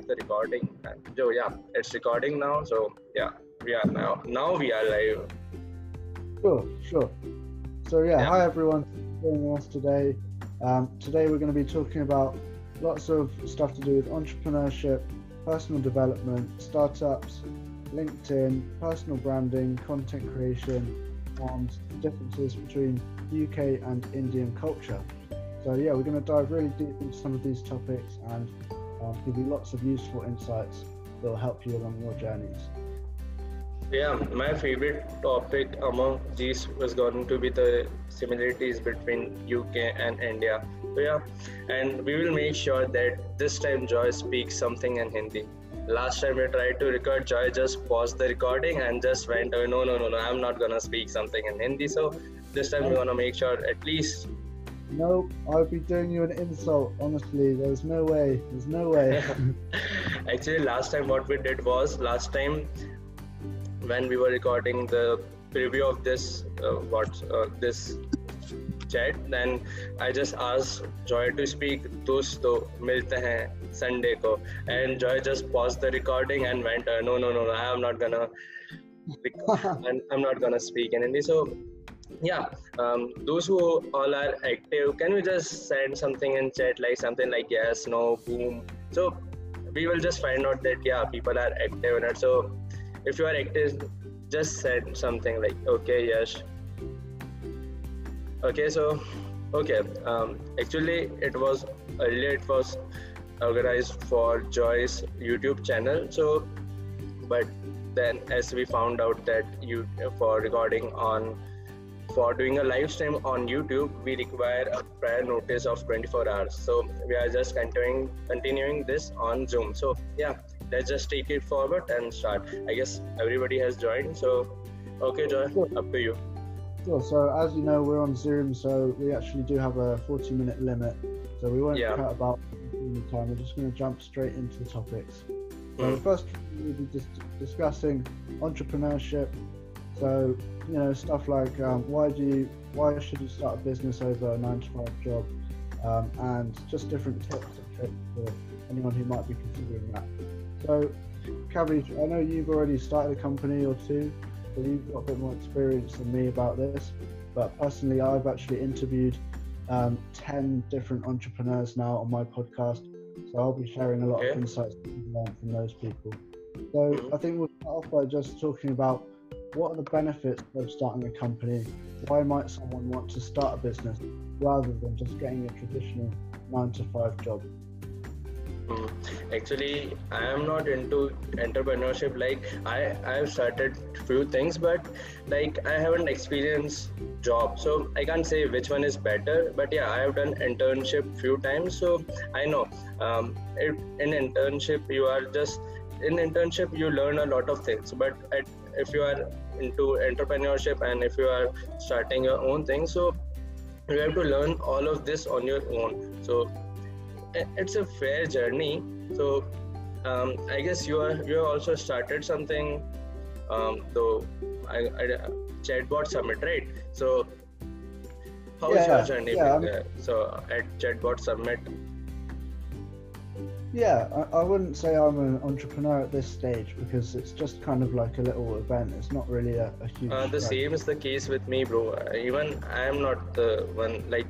start the recording. So yeah, it's recording now. So yeah, we are now. Now we are live. Sure, sure. So yeah, yeah. hi everyone joining us today. Um, today we're going to be talking about lots of stuff to do with entrepreneurship, personal development, startups, LinkedIn, personal branding, content creation, and differences between UK and Indian culture. So yeah, we're going to dive really deep into some of these topics and uh, give you lots of useful insights that will help you along your journeys. Yeah, my favorite topic among these was going to be the similarities between UK and India. So yeah, and we will make sure that this time Joy speaks something in Hindi. Last time we tried to record, Joy just paused the recording and just went, oh, no, no, no, no, I'm not gonna speak something in Hindi. So this time we wanna make sure at least Nope, I'd be doing you an insult, honestly. There's no way. There's no way. Actually, last time what we did was last time when we were recording the preview of this uh, what uh, this chat, then I just asked Joy to speak. Dosto milte hain Sunday ko, and Joy just paused the recording and went, uh, no, no, no, I am not gonna. and I'm not gonna speak in Hindi. So yeah um, those who all are active can we just send something in chat like something like yes no boom? So we will just find out that yeah people are active in it so if you are active just send something like okay yes. Okay so okay um, actually it was earlier it was organized for joy's youtube channel so but then as we found out that you for recording on for doing a live stream on YouTube, we require a prior notice of 24 hours. So we are just continuing continuing this on Zoom. So yeah, let's just take it forward and start. I guess everybody has joined. So okay, Joy, sure. up to you. Sure. So as you know, we're on Zoom, so we actually do have a 40 minute limit. So we won't yeah. cut about the time. We're just going to jump straight into the topics. So mm. first, we'll be dis- discussing entrepreneurship, so you know stuff like um, why do you why should you start a business over a nine to five job, um, and just different tips and tricks for anyone who might be considering that. So, Kavi, I know you've already started a company or two, so you've got a bit more experience than me about this. But personally, I've actually interviewed um, 10 different entrepreneurs now on my podcast. So I'll be sharing a lot okay. of insights from those people. So mm-hmm. I think we'll start off by just talking about what are the benefits of starting a company? Why might someone want to start a business rather than just getting a traditional nine to five job? Hmm. Actually, I am not into entrepreneurship. Like I, I've started few things, but like I haven't experienced job, so I can't say which one is better. But yeah, I have done internship few times, so I know. Um, it, in internship, you are just in internship you learn a lot of things, but at if you are into entrepreneurship and if you are starting your own thing. So you have to learn all of this on your own. So it's a fair journey. So um, i guess you are you also started something um, though I, I, chatbot summit right? So how yeah, is your journey yeah, so at chatbot summit yeah, I, I, wouldn't say I'm an entrepreneur at this stage because it's just kind of like a little event. It's not really a, a huge. Uh, the same is the case with me, bro. Even I am not the one like.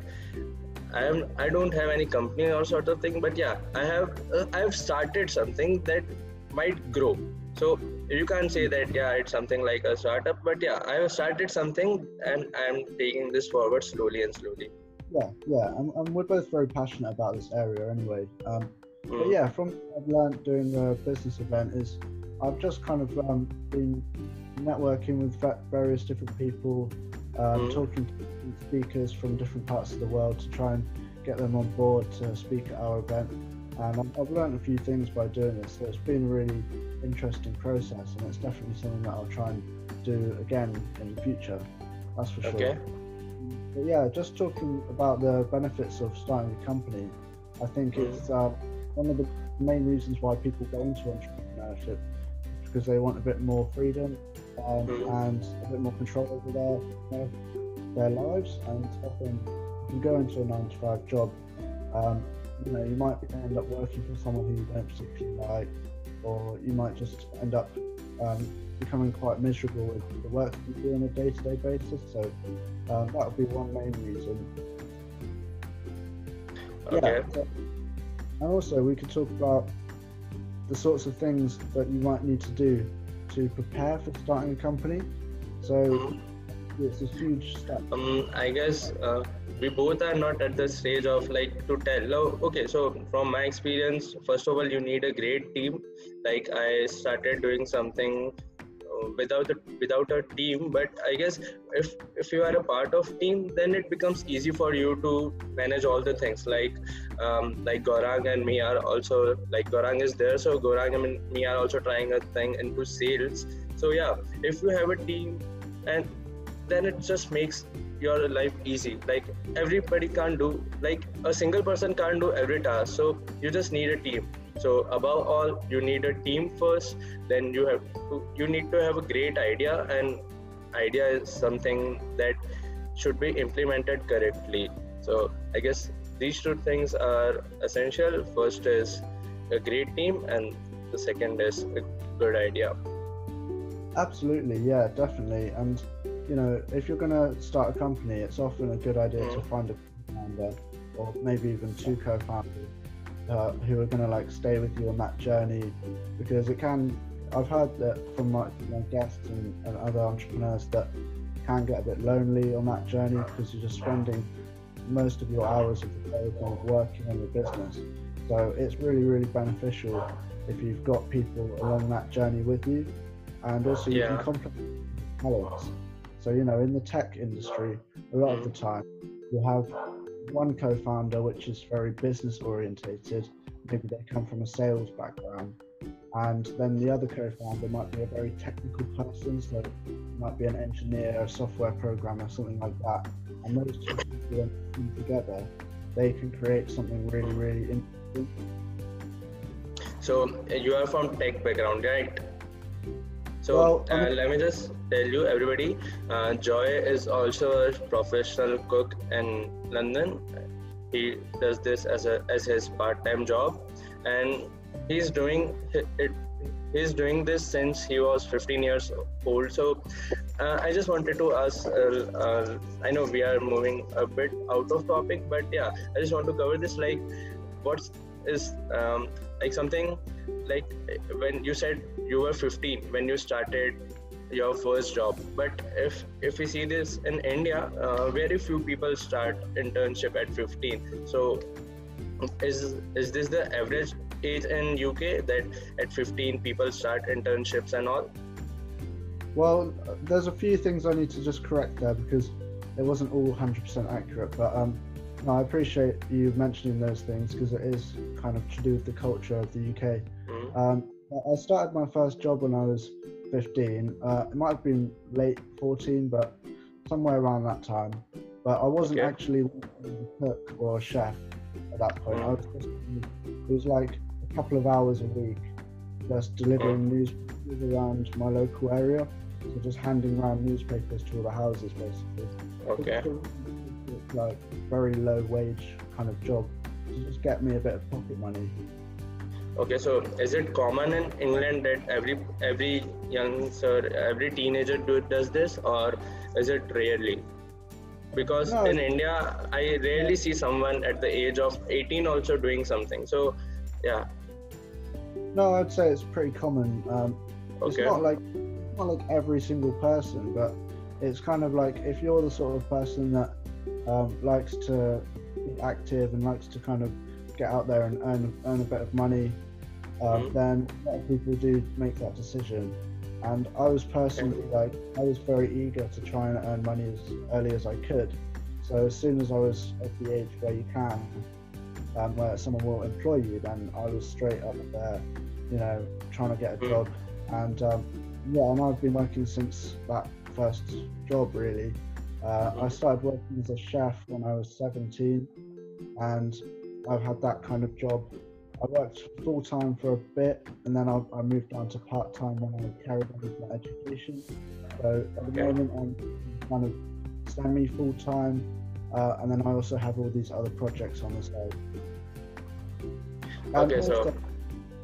I am. I don't have any company or sort of thing, but yeah, I have. Uh, I have started something that might grow. So you can't say that yeah, it's something like a startup, but yeah, I have started something and I'm taking this forward slowly and slowly. Yeah, yeah, and, and we're both very passionate about this area anyway. Um, but mm. yeah, from what I've learned doing the business event is I've just kind of um, been networking with various different people, um, mm. talking to speakers from different parts of the world to try and get them on board to speak at our event. And I've learned a few things by doing this, so it's been a really interesting process, and it's definitely something that I'll try and do again in the future. That's for okay. sure. But yeah, just talking about the benefits of starting a company, I think mm. it's uh, one of the main reasons why people go into entrepreneurship is because they want a bit more freedom um, mm. and a bit more control over their you know, their lives. And often, if you go into a nine to five job, um, you know you might end up working for someone who you don't particularly like, or you might just end up um, becoming quite miserable with the work you do on a day-to-day basis. So um, that would be one main reason. Okay. Yeah. And also, we could talk about the sorts of things that you might need to do to prepare for starting a company. So it's a huge step. Um, I guess uh, we both are not at the stage of like to tell. Okay, so from my experience, first of all, you need a great team. Like I started doing something without a without a team but i guess if if you are a part of team then it becomes easy for you to manage all the things. Like um, like Gaurang and me are also like Gaurang is there so Gaurang and me are also trying a thing into sales. So yeah if you have a team and then it just makes your life easy. Like everybody can't do like a single person can't do every task. So you just need a team so above all you need a team first then you have to, you need to have a great idea and idea is something that should be implemented correctly. So i guess these two things are essential. First is a great team and the second is a good idea. Absolutely yeah definitely. And you know if you're going to start a company it's often a good idea mm. to find a founder or maybe even two co-founders uh, who are going to like stay with you on that journey because it can i've heard that from my, my guests and, and, other entrepreneurs that can get a bit lonely on that journey because you're just spending most of your hours of the day kind of working on your business. So it's really really beneficial if you've got people along that journey with you and also you yeah. can complement talents. So you know in the tech industry a lot of the time you have one co-founder which is very business orientated. Maybe they come from a sales background. And then the other co-founder might be a very technical person so might be an engineer a software programmer something like that. And those two people together. They can create something really really interesting. So you are from tech background right? So well, uh, let me just tell you, everybody, uh, Joy is also a professional cook in London. He does this as a as his part-time job, and he's doing it. He's doing this since he was 15 years old. So, uh, I just wanted to ask. Uh, uh, I know we are moving a bit out of topic, but yeah, I just want to cover this. Like, what's is um, like something like when you said you were 15 when you started your first job but if if we see this in india uh, very few people start internship at 15 so is is this the average age in uk that at 15 people start internships and all well there's a few things i need to just correct there because it wasn't all 100% accurate but um no, I appreciate you mentioning those things because it is kind of to do with the culture of the UK. Mm-hmm. Um, I started my first job when I was 15. Uh, it might have been late 14, but somewhere around that time. But I wasn't okay. actually a cook or a chef at that point. I was just, it was like a couple of hours a week just delivering newspapers around my local area. So just handing around newspapers to all the houses basically. Okay. Like very low wage kind of job to just get me a bit of pocket money okay so is it common in england that every every young sir every teenager do, does this or is it rarely because no. in india i rarely see someone at the age of 18 also doing something so yeah no i'd say it's pretty common um, okay. it's not like not like every single person but it's kind of like if you're the sort of person that um, likes to be active and likes to kind of get out there and earn earn a bit of money mm-hmm. then a lot of people do make that decision. And I was personally like, I was very eager to try and earn money as early as I could. So as soon as I was at the age where you can, um, where someone will employ you, then I was straight up there, you know, trying to get a mm. job. And um, yeah, and I've been working since that first job really. Uh, I started working as a chef when I was 17, and I've had that kind of job I worked full time for a bit, and then I, I moved on to part time when I carried on with my education. So at the moment, I'm kind of semi full time, uh, and then I also have all these other projects on the side. Okay, so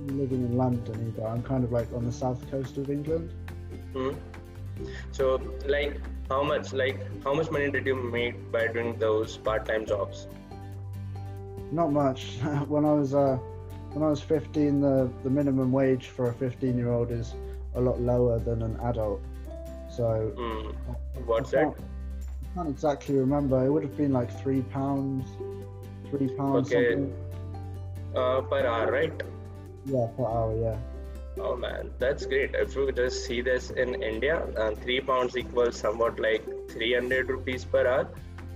living in London either. I'm kind of like on the south coast of England. Hmm. So, like, how much, like, how much money did you make by doing those part-time jobs? Not much. when I was uh, when I was 15, the the minimum wage for a 15 year old is a lot lower than an adult. So, mm. what's that? I can't exactly remember. It would have been like three pounds, three pounds. Okay. Uh, per hour, right? Yeah, per hour. Yeah. Oh man, that's great. If you just see this in India, uh, three pounds equals somewhat like 300 rupees per hour,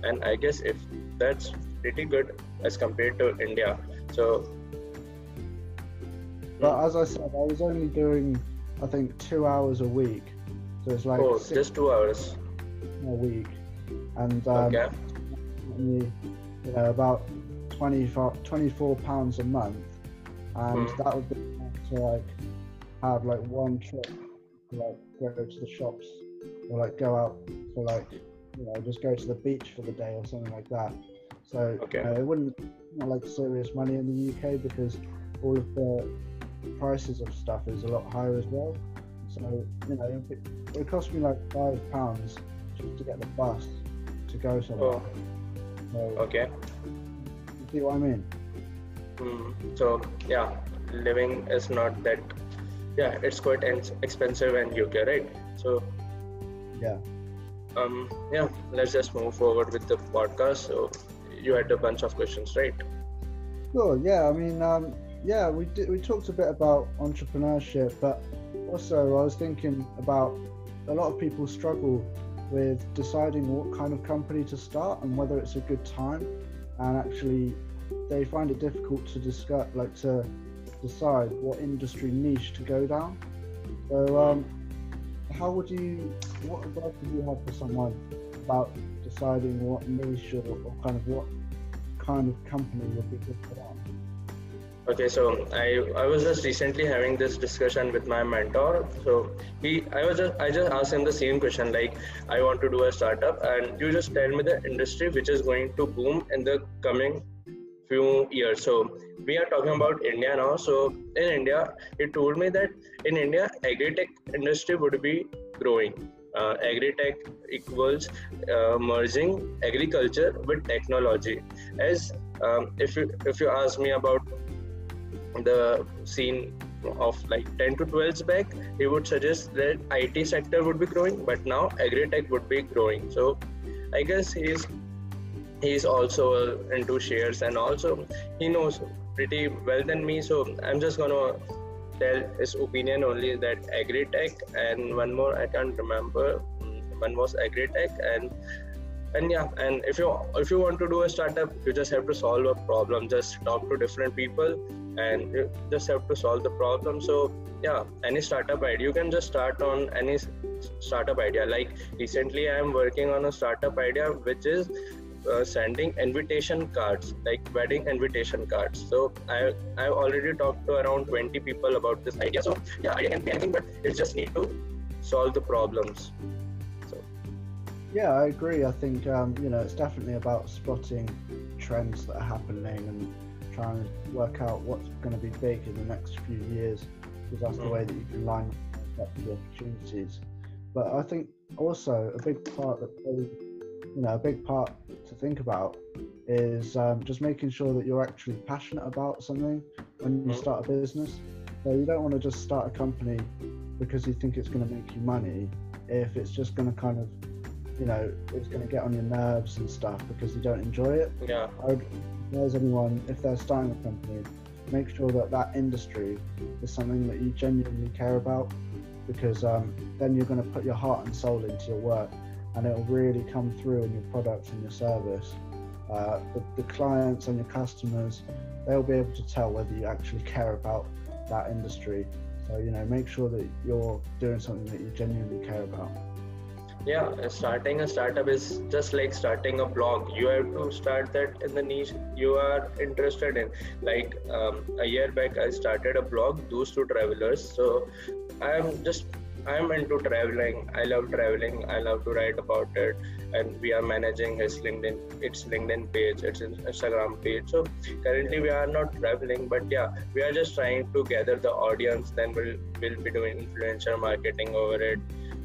and I guess if that's pretty good as compared to India. So. But as I said, I was only doing, I think, two hours a week. So it's like. Oh, just two hours. A week, and um, okay. you know about 24, 24 pounds a month, and mm. that would be to like have like one trip to like go to the shops or like go out for like you know just go to the beach for the day or something like that. So okay. it wouldn't not like serious money in the UK because all of the prices of stuff is a lot higher as well. So you know it, it cost me like five pounds just to get the bus to go somewhere. Oh. So, okay. You see what I mean? Mm, so yeah, living is not that yeah it's quite expensive in uk right so yeah um yeah let's just move forward with the podcast so you had a bunch of questions right Sure. Yeah. I mean, um, yeah, we did, we talked a bit about entrepreneurship, but also I was thinking about a lot of people struggle with deciding what kind of company to start and whether it's a good time, and actually they find it difficult to discuss, like to decide what industry niche to go down. So, um, how would you, what advice would you have for someone about deciding what niche or, or kind of what kind of company would be good for them? Okay, so I I was just recently having this discussion with my mentor. So he I was just I just asked him the same question like I want to do a startup and you just tell me the industry which is going to boom in the coming few years. So we are talking about India now. So in India, he told me that in India, agri-tech industry would be growing. Uh, agri-tech equals uh, merging agriculture with technology. As um, if you if you ask me about the scene of like 10 to 12 back, he would suggest that IT sector would be growing, but now agri-tech would be growing. So I guess he's he's also into shares and also he knows pretty well than me. So i'm just gonna tell his opinion only that agri-tech and one more i can't remember one was agri-tech and and yeah and if you if you want to do a startup you just have to solve a problem. Just talk to different people and you just have to solve the problem. So yeah any startup idea you can just start on any startup idea. Like recently i am working on a startup idea which is uh, sending invitation cards like wedding invitation cards. So i i've already talked to around 20 people about this idea. So yeah idea can be anything but it just need to solve the problems. So. Yeah i agree. I think um, you know it's definitely about spotting trends that are happening and trying to work out what's going to be big in the next few years because that's the way that you can line up the opportunities but i think also a big part that you know a big part to think about is um, just making sure that you're actually passionate about something when you mm-hmm. start a business. So you don't want to just start a company because you think it's going to make you money if it's just going to kind of you know it's going to get on your nerves and stuff because you don't enjoy it. Yeah. I would advise anyone if they're starting a company, make sure that that industry is something that you genuinely care about because um, then you're going to put your heart and soul into your work and it'll really come through in your product and your service. Uh, the, the clients and your customers, they'll be able to tell whether you actually care about that industry. So, you know, make sure that you're doing something that you genuinely care about. Yeah, starting a startup is just like starting a blog. You have to start that in the niche you are interested in. Like um, a year back, I started a blog, Those Two Travelers. So I'm just I'm into traveling. I love traveling. I love to write about it. And we are managing his LinkedIn, its LinkedIn page, its Instagram page. So currently we are not traveling, but yeah, we are just trying to gather the audience. Then we'll we'll be doing influencer marketing over it.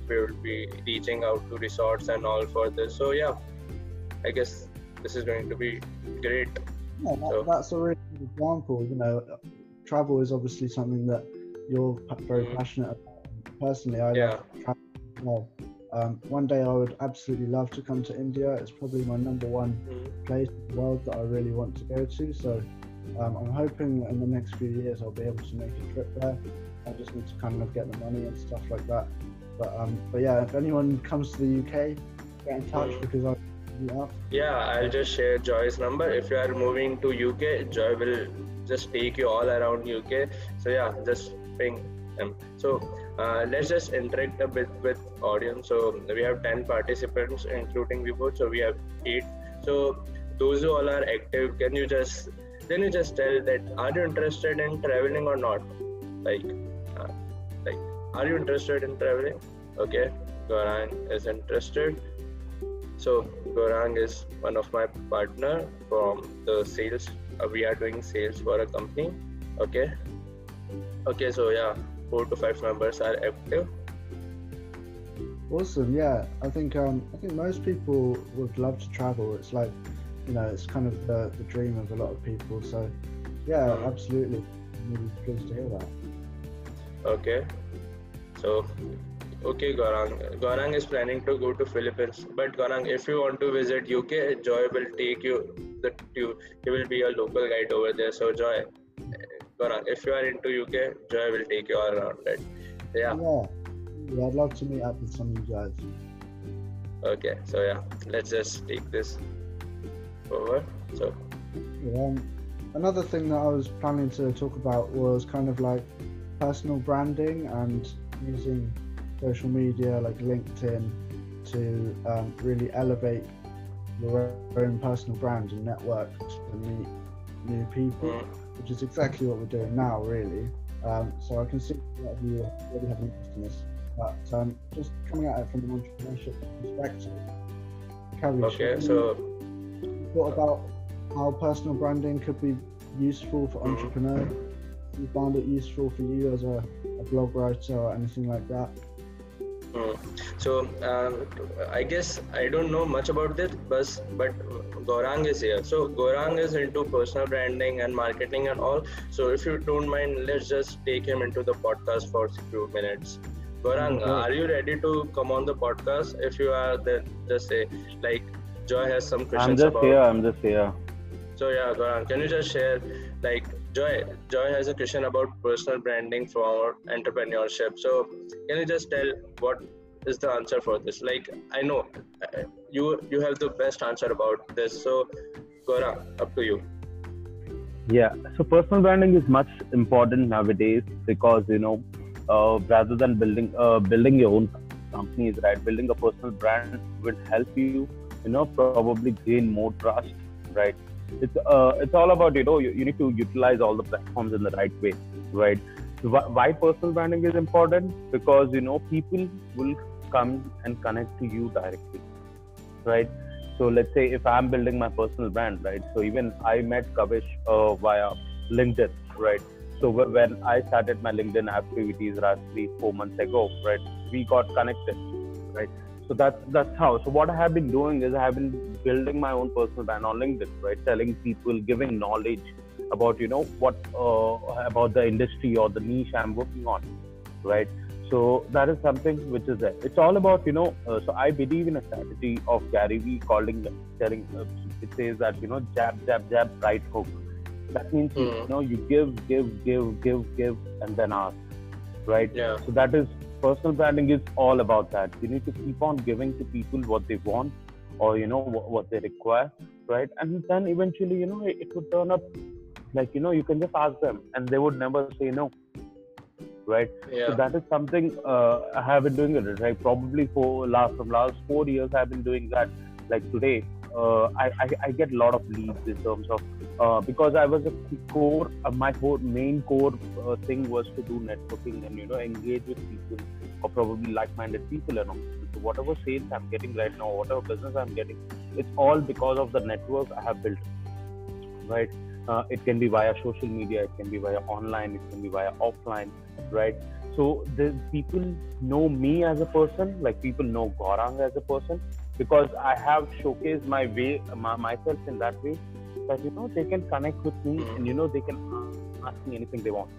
We will be reaching out to resorts and all for this. So yeah, I guess this is going to be great. Yeah, that, so, that's a really good example. You know, travel is obviously something that you're very mm. passionate about. Personally, I yeah. love travel. Um, one day I would absolutely love to come to India. It's probably my number one mm. place in the world that I really want to go to. So um, I'm hoping in the next few years I'll be able to make a trip there. I just need to kind of get the money and stuff like that. But um, but yeah, if anyone comes to the UK, get in touch mm. because I. Yeah. yeah, I'll just share Joy's number. If you are moving to UK, Joy will just take you all around UK. So yeah, just ping him. So uh, let's just interact a bit with audience. So we have 10 participants, including both. So we have eight. So those who all are active, can you just can you just tell that are you interested in traveling or not? Like, uh, like, are you interested in traveling? Okay, Gaurang is interested. So Gaurang is one of my partner from the sales. Uh, we are doing sales for a company. Okay. Okay so yeah four to five members are active. Awesome yeah. I think um i think most people would love to travel. It's like you know it's kind of the, the dream of a lot of people. So yeah mm. absolutely. I'm really pleased to hear that. Okay so Okay, Gaurang. Gaurang is planning to go to Philippines, but Gaurang, if you want to visit UK, Joy will take you. The you he will be a local guide over there. So Joy, Gaurang, if you are into UK, Joy will take you all around it. Yeah. Yeah. yeah I'd love to meet up with some of you guys. Okay, so yeah, let's just take this over. So. Yeah, um, another thing that I was planning to talk about was kind of like personal branding and using social media like LinkedIn to um, really elevate your own personal brand and network to meet new people, mm. which is exactly what we're doing now, really. Um, so I can see that you really have an interest in this, but um, just coming at it from an entrepreneurship perspective. Carrie, okay, so what about how personal branding could be useful for mm. entrepreneurs? You found it useful for you as a, a blog writer or anything like that? Hmm. So uh, I guess I don't know much about this, but but Gaurang is here. So Gaurang is into personal branding and marketing and all. So if you don't mind, let's just take him into the podcast for a few minutes. Gaurang, mm-hmm. are you ready to come on the podcast? If you are, then just say like Joy has some questions. I'm just about... here. I'm just here. So yeah, Gaurang, can you just share like Joy, Joy has a question about personal branding for entrepreneurship. So, can you just tell what is the answer for this? Like, I know uh, you you have the best answer about this. So, Gora, up to you. Yeah. So, personal branding is much important nowadays because you know, uh, rather than building uh, building your own companies, right? Building a personal brand will help you, you know, probably gain more trust, right? It's uh, it's all about you know you, you need to utilize all the platforms in the right way right? So why personal branding is important? Because you know people will come and connect to you directly right? So let's say if i'm building my personal brand right? So even i met kavish uh, via linkedin right? So when i started my linkedin activities roughly four months ago right? We got connected right so that's that's how. So what i have been doing is i have been building my own personal brand on linkedin right? Telling people giving knowledge about you know what uh, about the industry or the niche i'm working on right? So that is something which is there. It's all about you know uh, so i believe in a strategy of gary vee calling telling uh, it says that you know jab jab jab right hook. That means mm. you know you give give give give give and then ask right? Yeah. So that is personal branding is all about that. You need to keep on giving to people what they want or you know what, what they require, right? And then eventually, you know, it, it would turn up like you know you can just ask them and they would never say no right yeah. so that is something uh, i have been doing it right probably for last from last four years i've been doing that like today uh, I, I, I get a lot of leads in terms of uh, because I was a core uh, my core main core uh, thing was to do networking and you know engage with people or probably like-minded people and all. So whatever sales I'm getting right now, whatever business I'm getting, it's all because of the network I have built. Right? Uh, it can be via social media, it can be via online, it can be via offline, right? So the people know me as a person, like people know Gaurang as a person, because I have showcased my way, my, myself in that way, that you know they can connect with me mm-hmm. and you know they can ask me anything they want,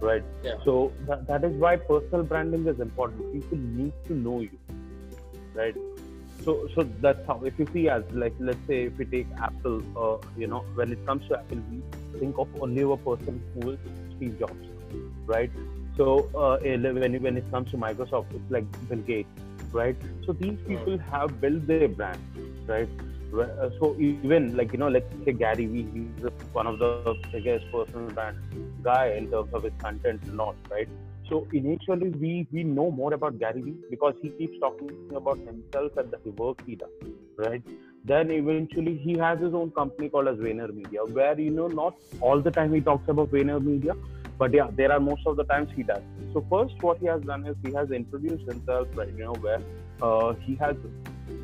right? Yeah. So that, that is why personal branding is important. People need to know you, right? So so that's how. If you see as like let's say if we take Apple, uh, you know when it comes to Apple, we think of only a person who is Steve Jobs, right? So uh, when when it comes to Microsoft, it's like Bill Gates, right? So these people have built their brand, right? Uh, so even like you know, let's say Gary Vee, he's one of the biggest personal brand guy in terms of his content all, right? So initially, we we know more about Gary Vee because he keeps talking about himself and the work he does, right? Then eventually, he has his own company called as VaynerMedia, where you know not all the time he talks about VaynerMedia, but yeah there are most of the times he does so first what he has done is he has introduced himself right you know where uh, he has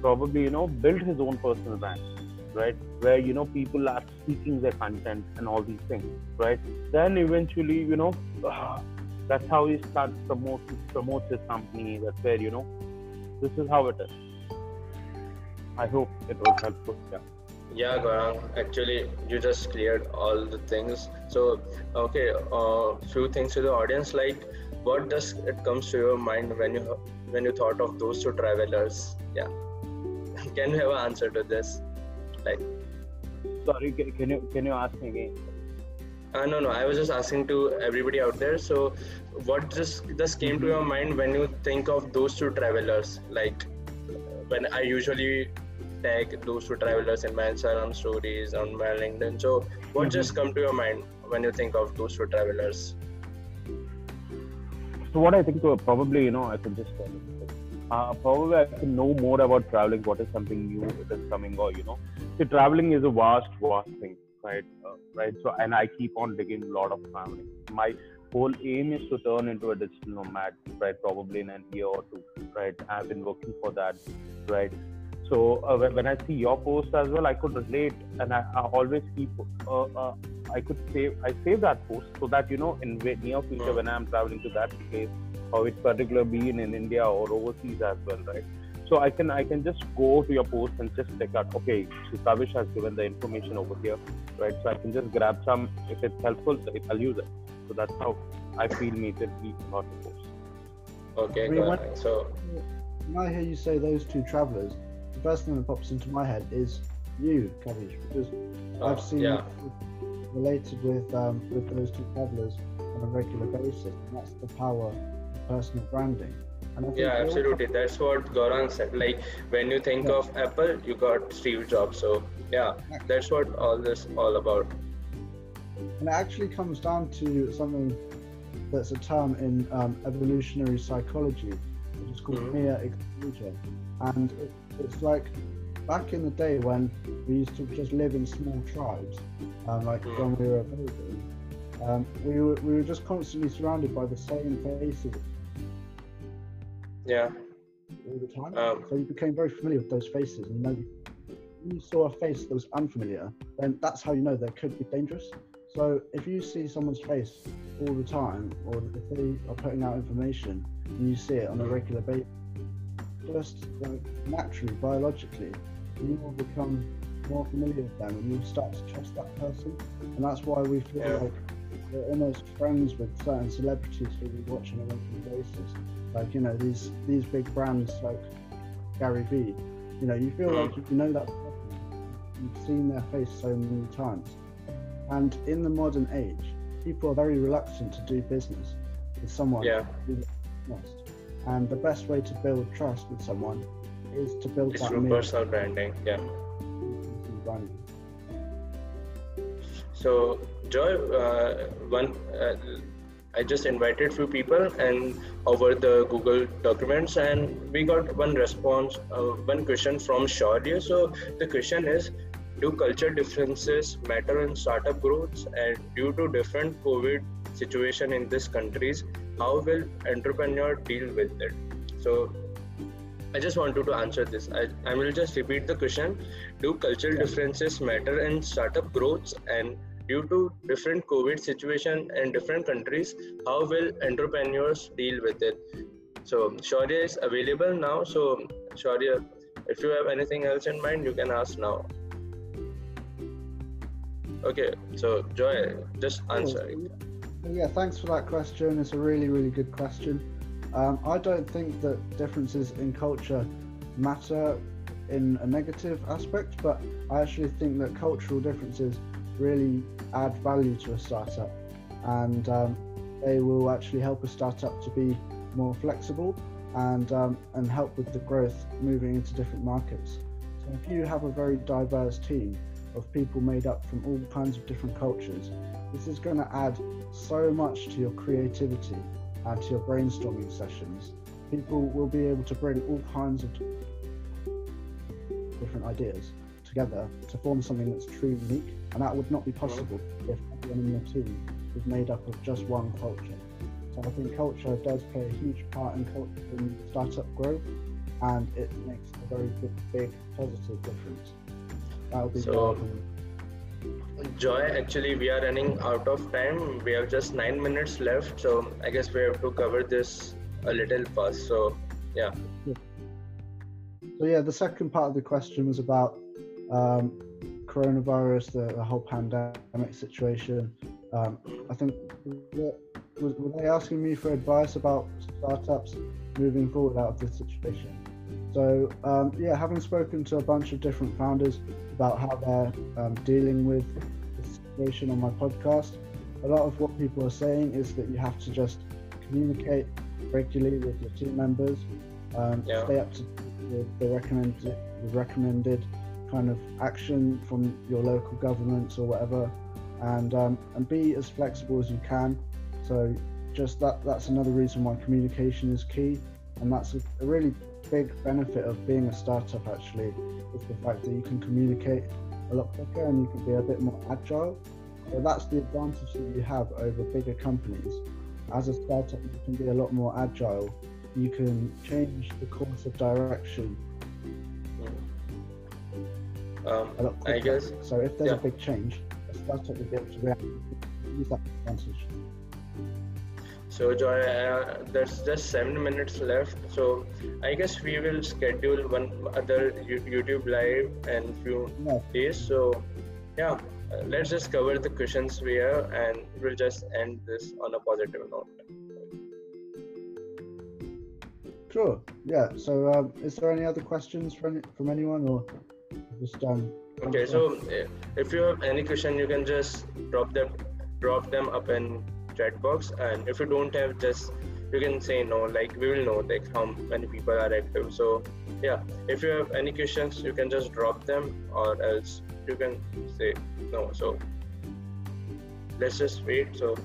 probably you know built his own personal brand right where you know people are seeking their content and all these things right then eventually you know that's how he starts promote promotes his company that's where you know this is how it is i hope it was helpful yeah yeah, Gaurang, actually, you just cleared all the things. So, okay, uh, few things to the audience. Like, what does it comes to your mind when you when you thought of those two travelers? Yeah, can you have an answer to this? Like, sorry, can, can you can you ask me again? Uh, no, no. I was just asking to everybody out there. So, what just just came to your mind when you think of those two travelers? Like, when I usually tag those two travelers in my Instagram stories on my LinkedIn. So, what mm-hmm. just come to your mind when you think of those two travelers? So, what I think uh, probably you know I could just tell you. Uh, probably I can know more about traveling. What is something new that is coming, or you know, see, traveling is a vast, vast thing, right? Uh, right. So, and I keep on digging a lot of traveling. My whole aim is to turn into a digital nomad, right? Probably in a year or two, right? I've been working for that, right? So uh, when I see your post as well, I could relate, and I, I always keep. Uh, uh, I could save. I save that post so that you know in near future when I'm traveling to that place, or it's particularly being in India or overseas as well, right? So I can I can just go to your post and just check out. Okay, so Kavish has given the information over here, right? So I can just grab some. If it's helpful, I'll use it. So that's how I feel immediately about the post. Okay, I so. When I hear you say those two travelers, the first thing that pops into my head is you, Kavish, because oh, I've seen yeah. related with um, with those two travelers on a regular basis, and that's the power of personal branding. yeah, absolutely. That's what Gaurang said. Like when you think yeah. of Apple, you got Steve Jobs. So yeah, that's what all this all about. And it actually comes down to something that's a term in um, evolutionary psychology, which is called mm-hmm. mere exposure. And it, it's like back in the day when we used to just live in small tribes, um, like mm. when we were a baby, um, we were we were just constantly surrounded by the same faces. Yeah. All the time. Um, so you became very familiar with those faces, and you know, when you saw a face that was unfamiliar, then that's how you know they could be dangerous. So if you see someone's face all the time, or if they are putting out information, and you see it on a regular basis, just like naturally, biologically, you will become more familiar with them and you'll start to trust that person. And that's why we feel yeah. like we're almost friends with certain celebrities who we watch on a regular basis. Like, you know, these these big brands like Gary Vee. You know, you feel like mm. you know that. You've seen their face so many times. And in the modern age, people are very reluctant to do business with someone yeah. lost. And the best way to build trust with someone is to build it's that through personal branding. Yeah. So, Joy, uh, one uh, I just invited few people and over the Google documents, and we got one response, uh, one question from Shaurya. So the question is, do culture differences matter in startup growth? And due to different COVID situation in these countries, how will entrepreneur deal with it? So I just wanted to answer this. I, I will just repeat the question. Do cultural differences matter in startup growth and due to different COVID situation in different countries, how will entrepreneurs deal with it? So Shaurya is available now. So Shaurya, if you have anything else in mind, you can ask now. Okay, so Joy, just answer. Yeah, thanks for that question. It's a really, really good question. Um, I don't think that differences in culture matter in a negative aspect, but I actually think that cultural differences really add value to a startup and um, they will actually help a startup to be more flexible and, um, and help with the growth moving into different markets. So, if you have a very diverse team of people made up from all kinds of different cultures, this is going to add so much to your creativity and to your brainstorming sessions. People will be able to bring all kinds of different ideas together to form something that's truly unique, and that would not be possible if everyone in your team was made up of just one culture. So I think culture does play a huge part in, culture, in startup growth, and it makes a very big, big positive difference. That would be so, Joy, actually, we are running out of time. We have just nine minutes left, so I guess we have to cover this a little fast. So, yeah. So, yeah, the second part of the question was about um, coronavirus, the, the, whole pandemic situation. Um, I think were, were they asking me for advice about startups moving forward out of this situation? So um, yeah, having spoken to a bunch of different founders about how they're um, dealing with the situation on my podcast, a lot of what people are saying is that you have to just communicate regularly with your team members, um, yeah. stay up to the, the recommended the recommended kind of action from your local governments or whatever, and um, and be as flexible as you can. So just that that's another reason why communication is key, and that's a, a really big benefit of being a startup actually is the fact that you can communicate a lot quicker and you can be a bit more agile. So that's the advantage that you have over bigger companies. As a startup, you can be a lot more agile. You can change the course of direction um, I guess. So if there's yeah. a big change, startup will be able to react, use that advantage. So Joy, uh, there's just seven minutes left. So I guess we will schedule one other YouTube live in few yeah. days. So yeah, uh, let's just cover the questions we have, and we'll just end this on a positive note. Sure. Yeah. So, um, is there any other questions from from anyone, or just done. Okay, so eh, if you have any question, you can just drop them, drop them up in chat box, and if you don't have, just you can say no. Like we will know like how many people are active. So yeah, if you have any questions, you can just drop them, or else you can say no. So let's just wait. So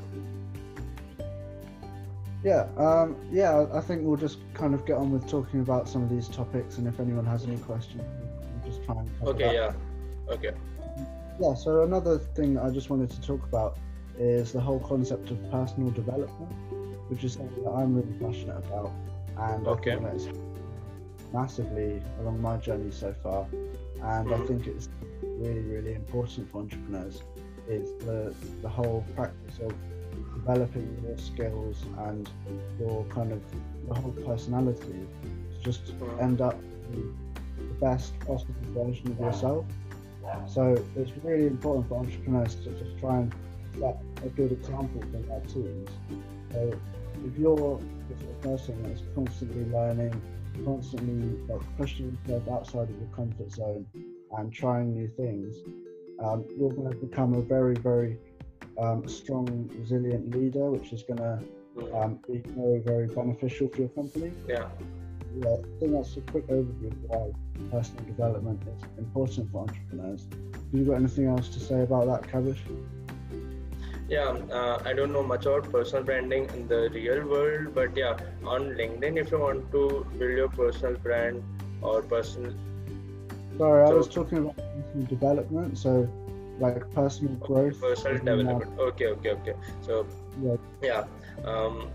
yeah, um, yeah, I think we'll just kind of get on with talking about some of these topics, and if anyone has any questions, just try and okay yeah okay yeah so another thing i just wanted to talk about is the whole concept of personal development which is something that i'm really passionate about and okay. i think that's massively along my journey so far and mm-hmm. i think it's really really important for entrepreneurs is the the whole practice of developing your skills and your kind of your whole personality to just mm-hmm. end up the best possible version of yourself. So it's really important for entrepreneurs to just try and set a good example for their teams. So if you're the sort of person that's constantly learning, constantly like pushing yourself outside of your comfort zone and trying new things, um, you're going to become a very, very um, strong, resilient leader, which is going to um, be very, very beneficial for your company. Yeah yeah, I think that's a quick overview of why personal development is important for entrepreneurs. Have you got anything else to say about that, Kavish? yeah, uh, I don't know much about personal branding in the real world, but yeah, on LinkedIn, if you want to build your personal brand or personal. Sorry, so, I was talking about personal development. So, like personal growth. Personal development. Okay, okay, okay. So, yeah. yeah um,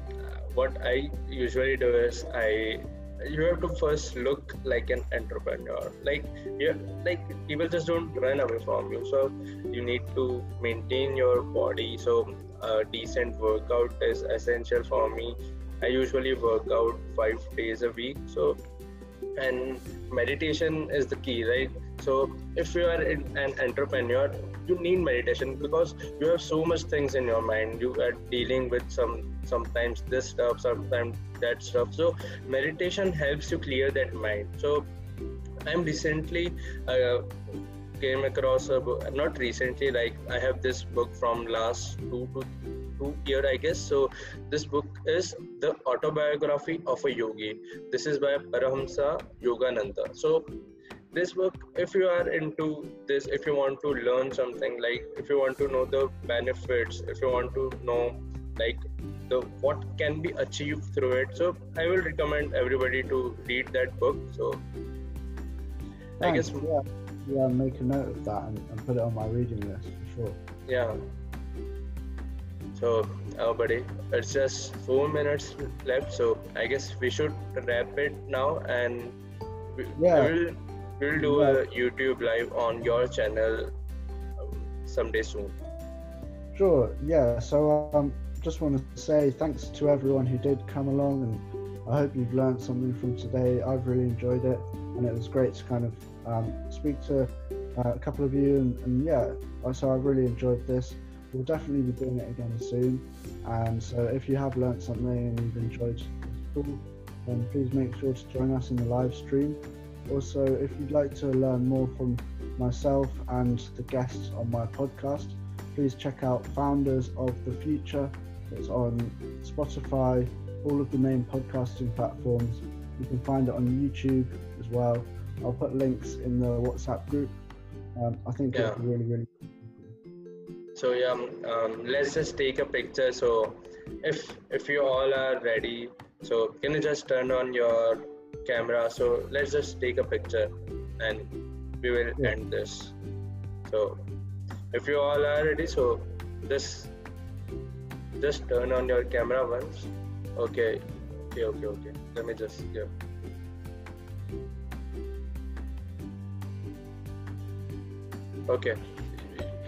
what I usually do is I you have to first look like an entrepreneur. Like you like people just don't run away from you. So you need to maintain your body. So a decent workout is essential for me. I usually work out five days a week. So and meditation is the key right? So if you are an entrepreneur you need meditation because you have so much things in your mind. You are dealing with some sometimes this stuff sometimes that stuff. So meditation helps you clear that mind. So i'm recently uh, came across a book not recently like i have this book from last two to two year i guess. So this book is the autobiography of a yogi. This is by Paramahansa Yogananda. So this book if you are into this if you want to learn something like if you want to know the benefits if you want to know like the what can be achieved through it. So i will recommend everybody to read that book. So Thanks. i guess yeah. Yeah make a note of that and, and put it on my reading list for sure. Yeah. So oh buddy it's just four minutes left so i guess we should wrap it now and we, yeah. will we'll do a youtube live on your channel um, someday soon sure yeah so um just want to say thanks to everyone who did come along and I hope you've learned something from today. I've really enjoyed it and it was great to kind of um, speak to uh, a couple of you and, and, yeah, so I've really enjoyed this. We'll definitely be doing it again soon. And so if you have learned something and you've enjoyed then please make sure to join us in the live stream. Also, if you'd like to learn more from myself and the guests on my podcast, please check out Founders of the Future it's on Spotify, all of the main podcasting platforms. You can find it on YouTube as well. I'll put links in the WhatsApp group. Um, I think yeah. it's really, really. Cool. So yeah, um, um, let's just take a picture. So if if you all are ready, so can you just turn on your camera? So let's just take a picture, and we will yeah. end this. So if you all are ready, so just just turn on your camera once okay okay okay okay let me just yeah okay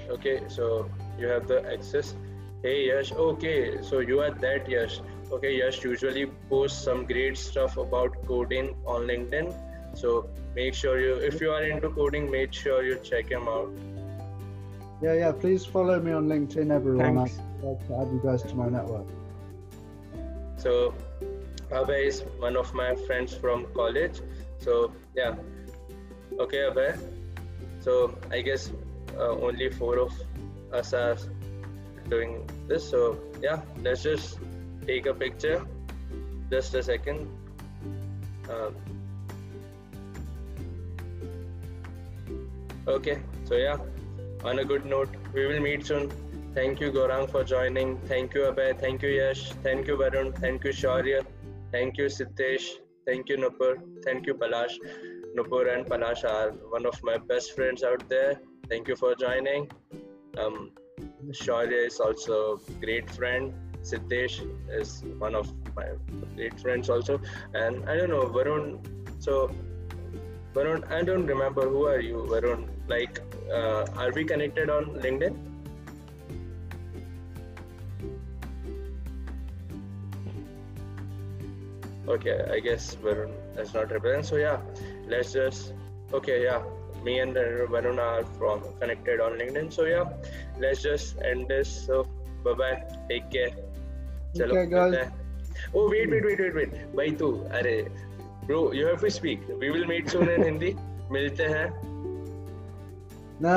okay so you have the access hey yes okay so you are that yash okay yash usually posts some great stuff about coding on linkedin so make sure you if you are into coding make sure you check him out yeah yeah please follow me on linkedin everyone Thanks like to add you guys to my network. So, Abhay is one of my friends from college. So, yeah. Okay, Abhay. So, I guess uh, only four of us are doing this. So, yeah, let's just take a picture. Just a second. Um, okay, so yeah, on a good note, we will meet soon. Thank you, Gaurang for joining. Thank you, Abhay. Thank you, Yash. Thank you, Varun. Thank you, Shaurya. Thank you, Siddesh. Thank you, Nupur. Thank you, Palash. Nupur and Palash are one of my best friends out there. Thank you for joining. Um, Shaurya is also a great friend. Siddesh is one of my great friends also. And I don't know, Varun. So, Varun, I don't remember who are you, Varun. Like, uh, are we connected on LinkedIn? okay i guess varun is not represent so yeah let's just okay yeah me and varun are from connected on linkedin so yeah let's just end this so bye bye take care Oh wait wait wait wait wait bhai tu are bro you have to speak we will meet soon in hindi milte hain no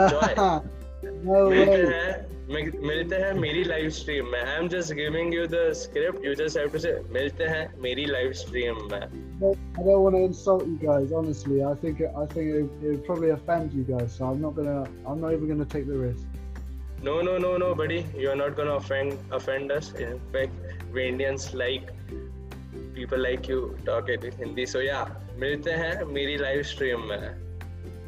no milte मिलते हैं मेरी live stream में I am just giving you the script you just have to say मिलते हैं मेरी live stream में I don't want to insult you guys. Honestly, I think I think it, it would probably offend you guys. So I'm not gonna. I'm not even gonna take the risk. No, no, no, no, buddy. You're not gonna offend offend us. In fact, we Indians like people like you talk in Hindi. So yeah, मिलते हैं मेरी live stream में.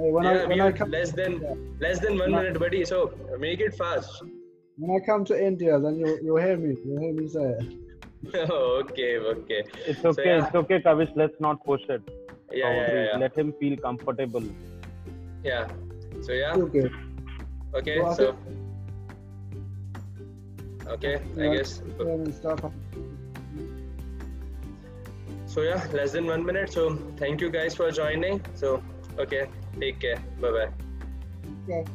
Hey, when yeah, I, when we I have come, less than less than one minute, buddy. So make it fast. when I come to India, then you'll you'll hear me. You'll hear me say it. okay, okay. It's So, okay. yeah. It's okay, Kavish. Let's not push it. Yeah, yeah, yeah, yeah. Let him feel comfortable. yeah. So yeah, Okay. okay. Well, I So okay, I guess. So yeah, less than one minute. So thank you guys for joining. So okay, take care. Bye bye. Okay.